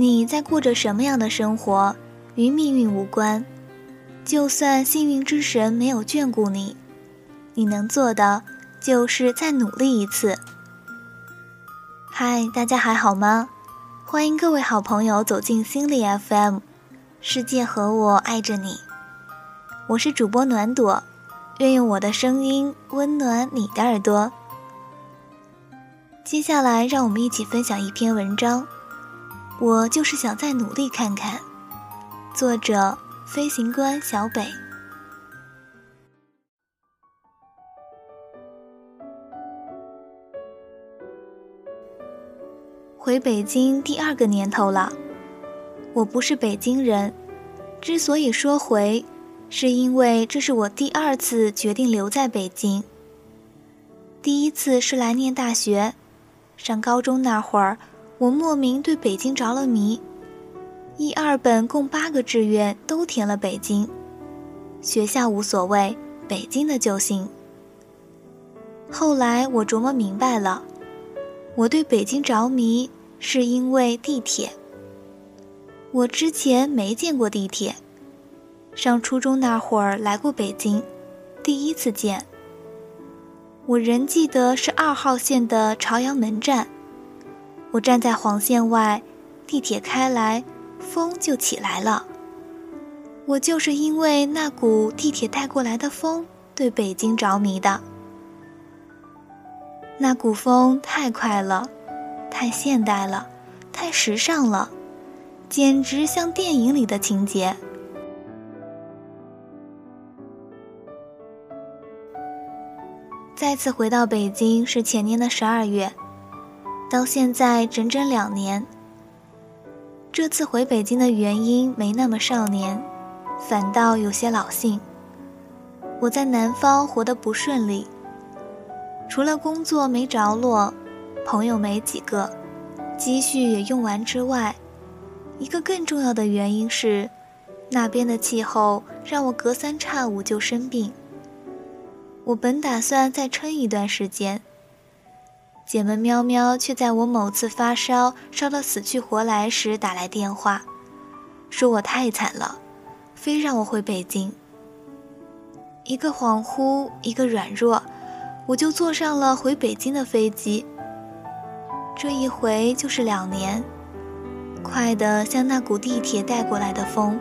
你在过着什么样的生活，与命运无关。就算幸运之神没有眷顾你，你能做的就是再努力一次。嗨，大家还好吗？欢迎各位好朋友走进心理 FM，世界和我爱着你。我是主播暖朵，愿用我的声音温暖你的耳朵。接下来，让我们一起分享一篇文章。我就是想再努力看看。作者：飞行官小北。回北京第二个年头了，我不是北京人。之所以说回，是因为这是我第二次决定留在北京。第一次是来念大学，上高中那会儿，我莫名对北京着了迷，一二本共八个志愿都填了北京，学校无所谓，北京的就行。后来我琢磨明白了，我对北京着迷是因为地铁。我之前没见过地铁。上初中那会儿来过北京，第一次见。我仍记得是二号线的朝阳门站，我站在黄线外，地铁开来，风就起来了。我就是因为那股地铁带过来的风，对北京着迷的。那股风太快了，太现代了，太时尚了，简直像电影里的情节。再次回到北京是前年的十二月，到现在整整两年。这次回北京的原因没那么少年，反倒有些老性。我在南方活得不顺利，除了工作没着落，朋友没几个，积蓄也用完之外，一个更重要的原因是，那边的气候让我隔三差五就生病。我本打算再撑一段时间，姐们喵喵却在我某次发烧烧得死去活来时打来电话，说我太惨了，非让我回北京。一个恍惚，一个软弱，我就坐上了回北京的飞机。这一回就是两年，快得像那股地铁带过来的风。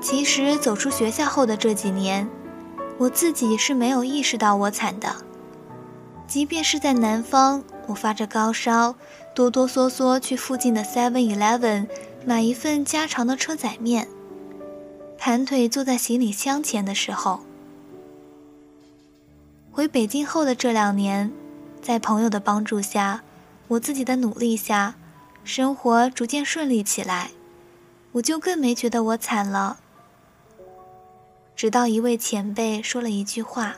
其实走出学校后的这几年，我自己是没有意识到我惨的。即便是在南方，我发着高烧，哆哆嗦嗦去附近的 Seven Eleven 买一份家常的车仔面，盘腿坐在行李箱前的时候。回北京后的这两年，在朋友的帮助下，我自己的努力下，生活逐渐顺利起来，我就更没觉得我惨了。直到一位前辈说了一句话。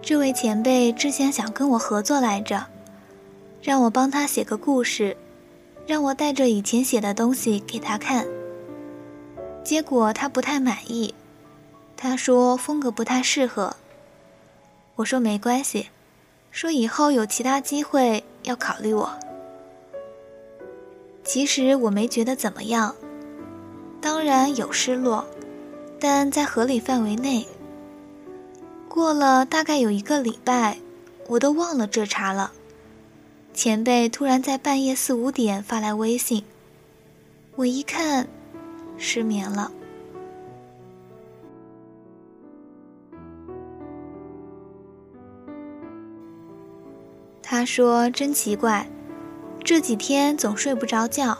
这位前辈之前想跟我合作来着，让我帮他写个故事，让我带着以前写的东西给他看。结果他不太满意，他说风格不太适合。我说没关系，说以后有其他机会要考虑我。其实我没觉得怎么样，当然有失落，但在合理范围内。过了大概有一个礼拜，我都忘了这茬了。前辈突然在半夜四五点发来微信，我一看，失眠了。他说：“真奇怪。”这几天总睡不着觉，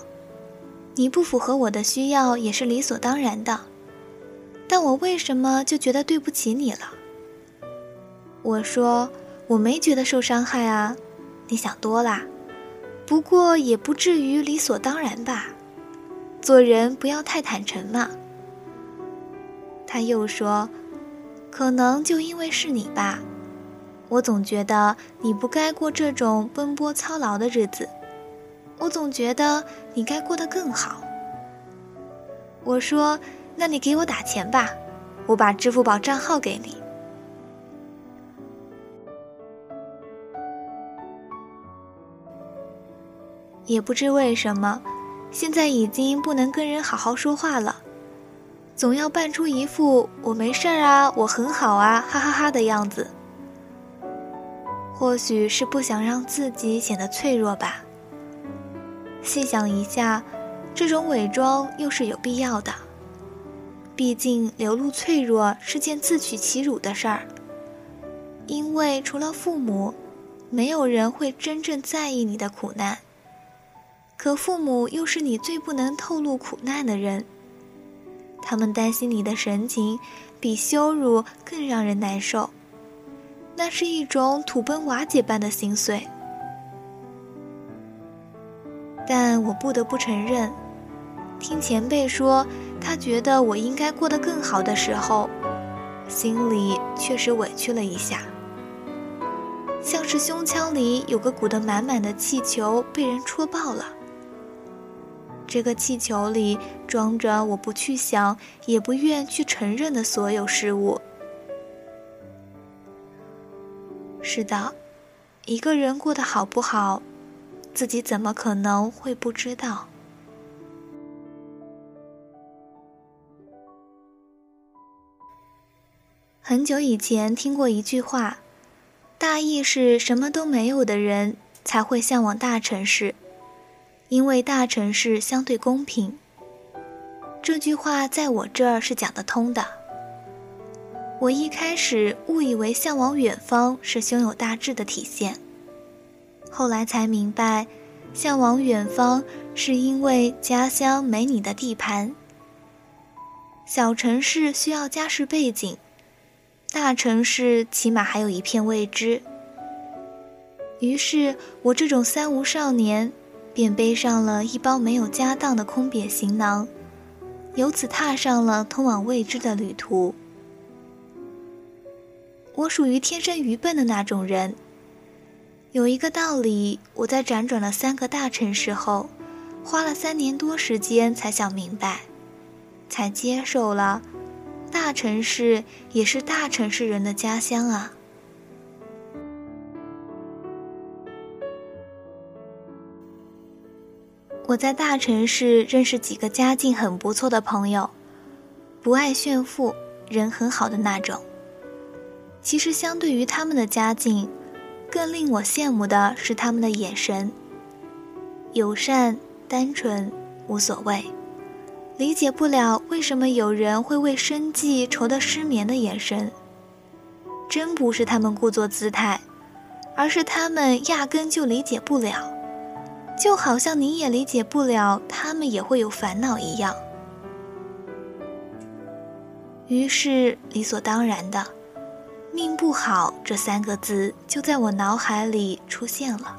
你不符合我的需要也是理所当然的，但我为什么就觉得对不起你了？我说我没觉得受伤害啊，你想多啦，不过也不至于理所当然吧，做人不要太坦诚嘛。他又说，可能就因为是你吧，我总觉得你不该过这种奔波操劳的日子。我总觉得你该过得更好。我说：“那你给我打钱吧，我把支付宝账号给你。也不知为什么，现在已经不能跟人好好说话了，总要扮出一副我没事儿啊，我很好啊，哈哈哈的样子。或许是不想让自己显得脆弱吧。细想一下，这种伪装又是有必要的。毕竟流露脆弱是件自取其辱的事儿，因为除了父母，没有人会真正在意你的苦难。可父母又是你最不能透露苦难的人，他们担心你的神情，比羞辱更让人难受。那是一种土崩瓦解般的心碎。但我不得不承认，听前辈说他觉得我应该过得更好的时候，心里确实委屈了一下，像是胸腔里有个鼓得满满的气球被人戳爆了。这个气球里装着我不去想，也不愿去承认的所有事物。是的，一个人过得好不好，自己怎么可能会不知道？很久以前听过一句话，大意是什么都没有的人才会向往大城市。因为大城市相对公平，这句话在我这儿是讲得通的。我一开始误以为向往远方是胸有大志的体现，后来才明白，向往远方是因为家乡没你的地盘。小城市需要家世背景，大城市起码还有一片未知。于是我这种三无少年。便背上了一包没有家当的空瘪行囊，由此踏上了通往未知的旅途。我属于天生愚笨的那种人。有一个道理，我在辗转了三个大城市后，花了三年多时间才想明白，才接受了，大城市也是大城市人的家乡啊。我在大城市认识几个家境很不错的朋友，不爱炫富，人很好的那种。其实相对于他们的家境，更令我羡慕的是他们的眼神，友善、单纯、无所谓。理解不了为什么有人会为生计愁得失眠的眼神，真不是他们故作姿态，而是他们压根就理解不了。就好像你也理解不了，他们也会有烦恼一样。于是理所当然的，“命不好”这三个字就在我脑海里出现了。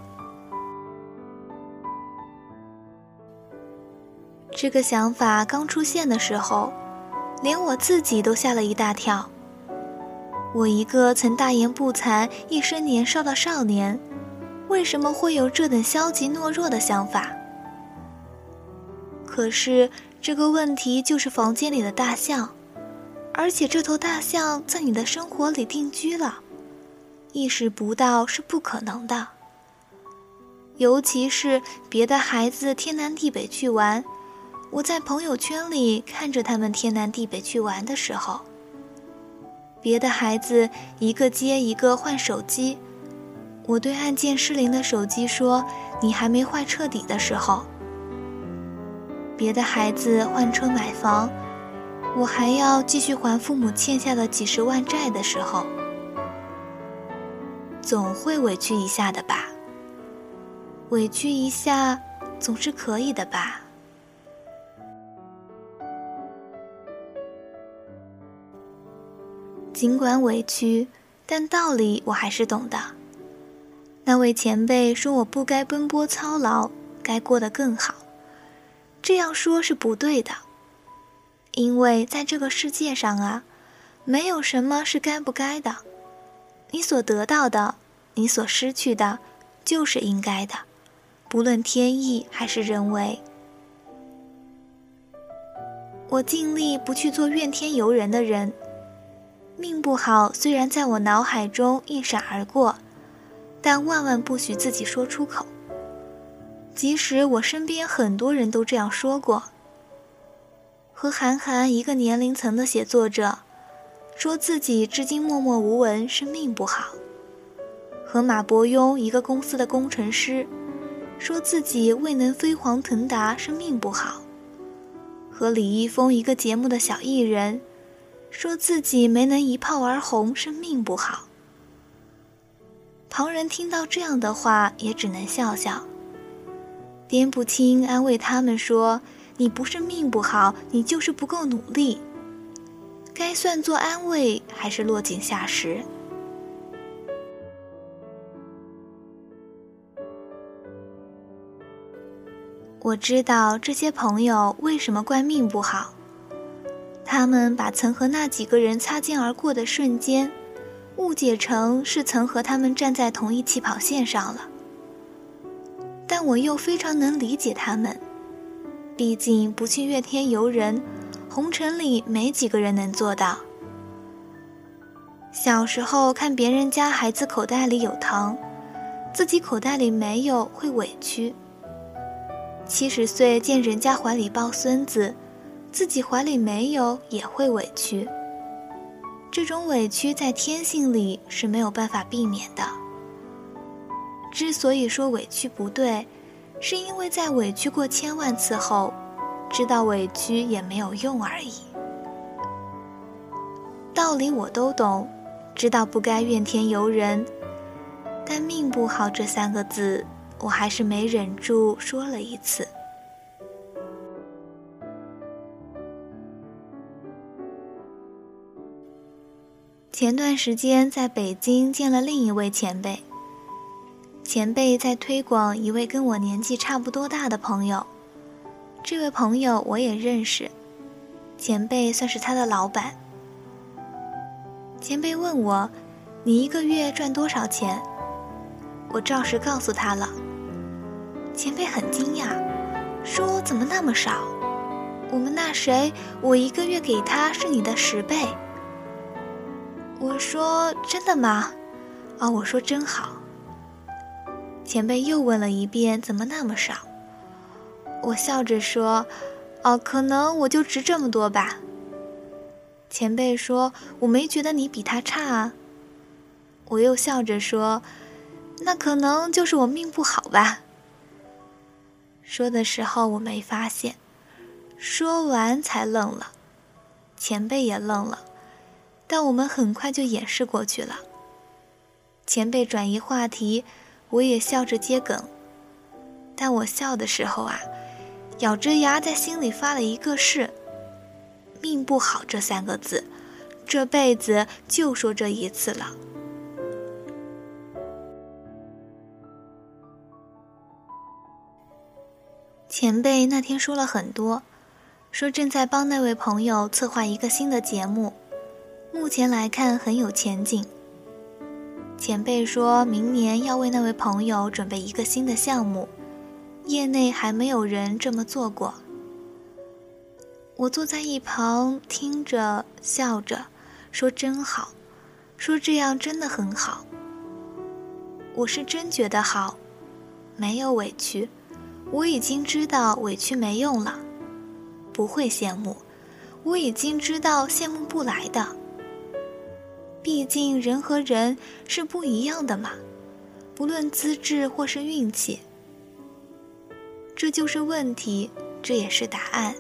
这个想法刚出现的时候，连我自己都吓了一大跳。我一个曾大言不惭、一生年少的少年。为什么会有这等消极懦弱的想法？可是这个问题就是房间里的大象，而且这头大象在你的生活里定居了，意识不到是不可能的。尤其是别的孩子天南地北去玩，我在朋友圈里看着他们天南地北去玩的时候，别的孩子一个接一个换手机。我对按键失灵的手机说：“你还没坏彻底的时候。”别的孩子换车买房，我还要继续还父母欠下的几十万债的时候，总会委屈一下的吧？委屈一下，总是可以的吧？尽管委屈，但道理我还是懂的。那位前辈说：“我不该奔波操劳，该过得更好。”这样说是不对的，因为在这个世界上啊，没有什么是该不该的。你所得到的，你所失去的，就是应该的，不论天意还是人为。我尽力不去做怨天尤人的人，命不好虽然在我脑海中一闪而过，但万万不许自己说出口。即使我身边很多人都这样说过。和韩寒一个年龄层的写作者，说自己至今默默无闻是命不好；和马伯庸一个公司的工程师，说自己未能飞黄腾达是命不好；和李易峰一个节目的小艺人，说自己没能一炮而红是命不好。旁人听到这样的话，也只能笑笑。掂不清安慰他们说：“你不是命不好，你就是不够努力。”该算作安慰，还是落井下石？我知道这些朋友为什么怪命不好。他们把曾和那几个人擦肩而过的瞬间，误解成是曾和他们站在同一起跑线上了。但我又非常能理解他们，毕竟不去月天游人，红尘里没几个人能做到。小时候看别人家孩子口袋里有糖，自己口袋里没有会委屈；七十岁见人家怀里抱孙子，自己怀里没有也会委屈。这种委屈在天性里是没有办法避免的。之所以说委屈不对，是因为在委屈过千万次后，知道委屈也没有用而已。道理我都懂，知道不该怨天尤人，但命不好这三个字，我还是没忍住说了一次。前段时间在北京见了另一位前辈。前辈在推广一位跟我年纪差不多大的朋友，这位朋友我也认识，前辈算是他的老板。前辈问我：“你一个月赚多少钱？”我照实告诉他了。前辈很惊讶，说：“怎么那么少？我们那谁，我一个月给他是你的十倍。”我说：“真的吗？”啊，我说真好。前辈又问了一遍：“怎么那么少？”我笑着说：“哦，可能我就值这么多吧。”前辈说：“我没觉得你比他差啊。”我又笑着说：“那可能就是我命不好吧。”说的时候我没发现，说完才愣了，前辈也愣了，但我们很快就掩饰过去了。前辈转移话题。我也笑着接梗，但我笑的时候啊，咬着牙在心里发了一个誓：命不好这三个字，这辈子就说这一次了。前辈那天说了很多，说正在帮那位朋友策划一个新的节目，目前来看很有前景。前辈说明年要为那位朋友准备一个新的项目，业内还没有人这么做过。我坐在一旁听着，笑着，说真好，说这样真的很好。我是真觉得好，没有委屈，我已经知道委屈没用了，不会羡慕，我已经知道羡慕不来的。毕竟人和人是不一样的嘛，不论资质或是运气，这就是问题，这也是答案。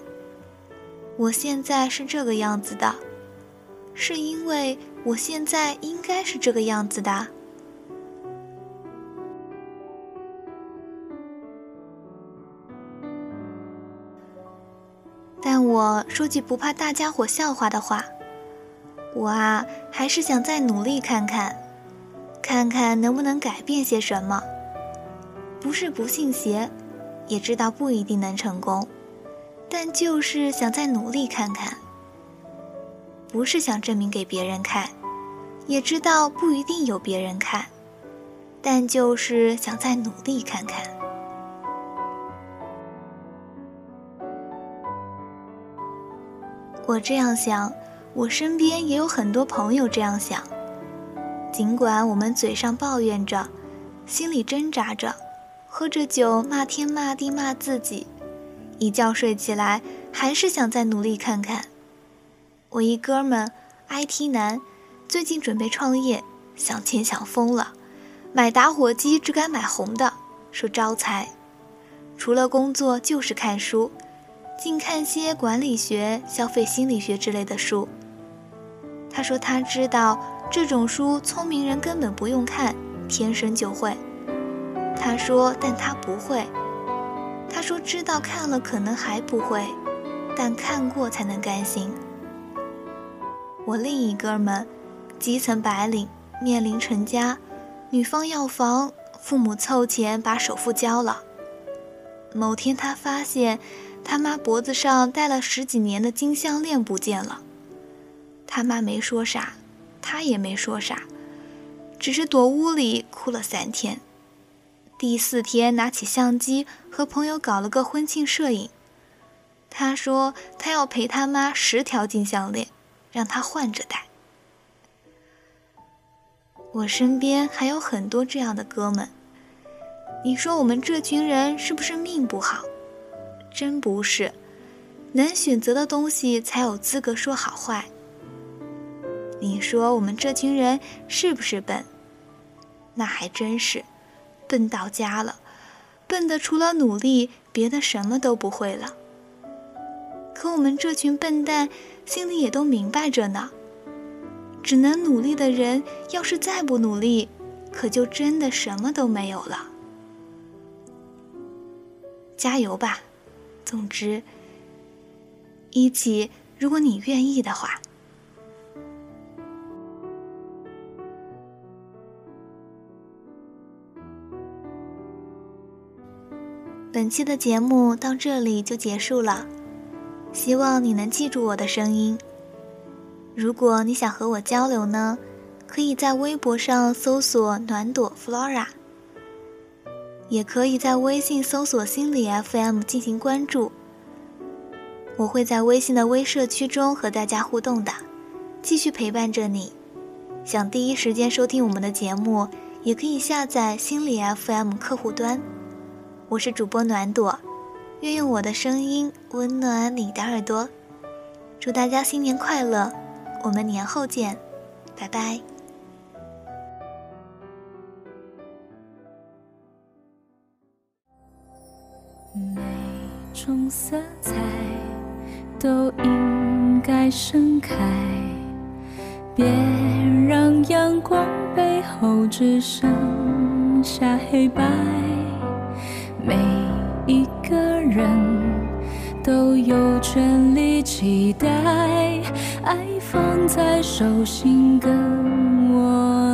我现在是这个样子的，是因为我现在应该是这个样子的。但我说句不怕大家伙笑话的话。我啊，还是想再努力看看，看看能不能改变些什么。不是不信邪，也知道不一定能成功，但就是想再努力看看。不是想证明给别人看，也知道不一定有别人看，但就是想再努力看看。我这样想。我身边也有很多朋友这样想。尽管我们嘴上抱怨着，心里挣扎着，喝着酒骂天骂地骂自己，一觉睡起来还是想再努力看看。我一哥们，IT 男，最近准备创业，想钱想疯了，买打火机只敢买红的，说招财。除了工作就是看书，净看些管理学、消费心理学之类的书。他说他知道这种书聪明人根本不用看，天生就会。他说，但他不会。他说知道看了可能还不会，但看过才能甘心。我另一哥们，基层白领，面临成家，女方要房，父母凑钱把首付交了。某天他发现，他妈脖子上戴了十几年的金项链不见了。他妈没说啥，他也没说啥，只是躲屋里哭了三天。第四天拿起相机和朋友搞了个婚庆摄影。他说他要陪他妈十条金项链，让他换着戴。我身边还有很多这样的哥们。你说我们这群人是不是命不好？真不是，能选择的东西才有资格说好坏。你说我们这群人是不是笨？那还真是，笨到家了，笨的除了努力，别的什么都不会了。可我们这群笨蛋心里也都明白着呢，只能努力的人，要是再不努力，可就真的什么都没有了。加油吧！总之，一起，如果你愿意的话。本期的节目到这里就结束了，希望你能记住我的声音。如果你想和我交流呢，可以在微博上搜索“暖朵 Flora”，也可以在微信搜索“心理 FM” 进行关注。我会在微信的微社区中和大家互动的，继续陪伴着你。想第一时间收听我们的节目，也可以下载心理 FM 客户端。我是主播暖朵，愿用我的声音温暖你的耳朵。祝大家新年快乐，我们年后见，拜拜。每种色彩都应该盛开，别让阳光背后只剩下黑白。每一个人都有权利期待，爱放在手心跟我。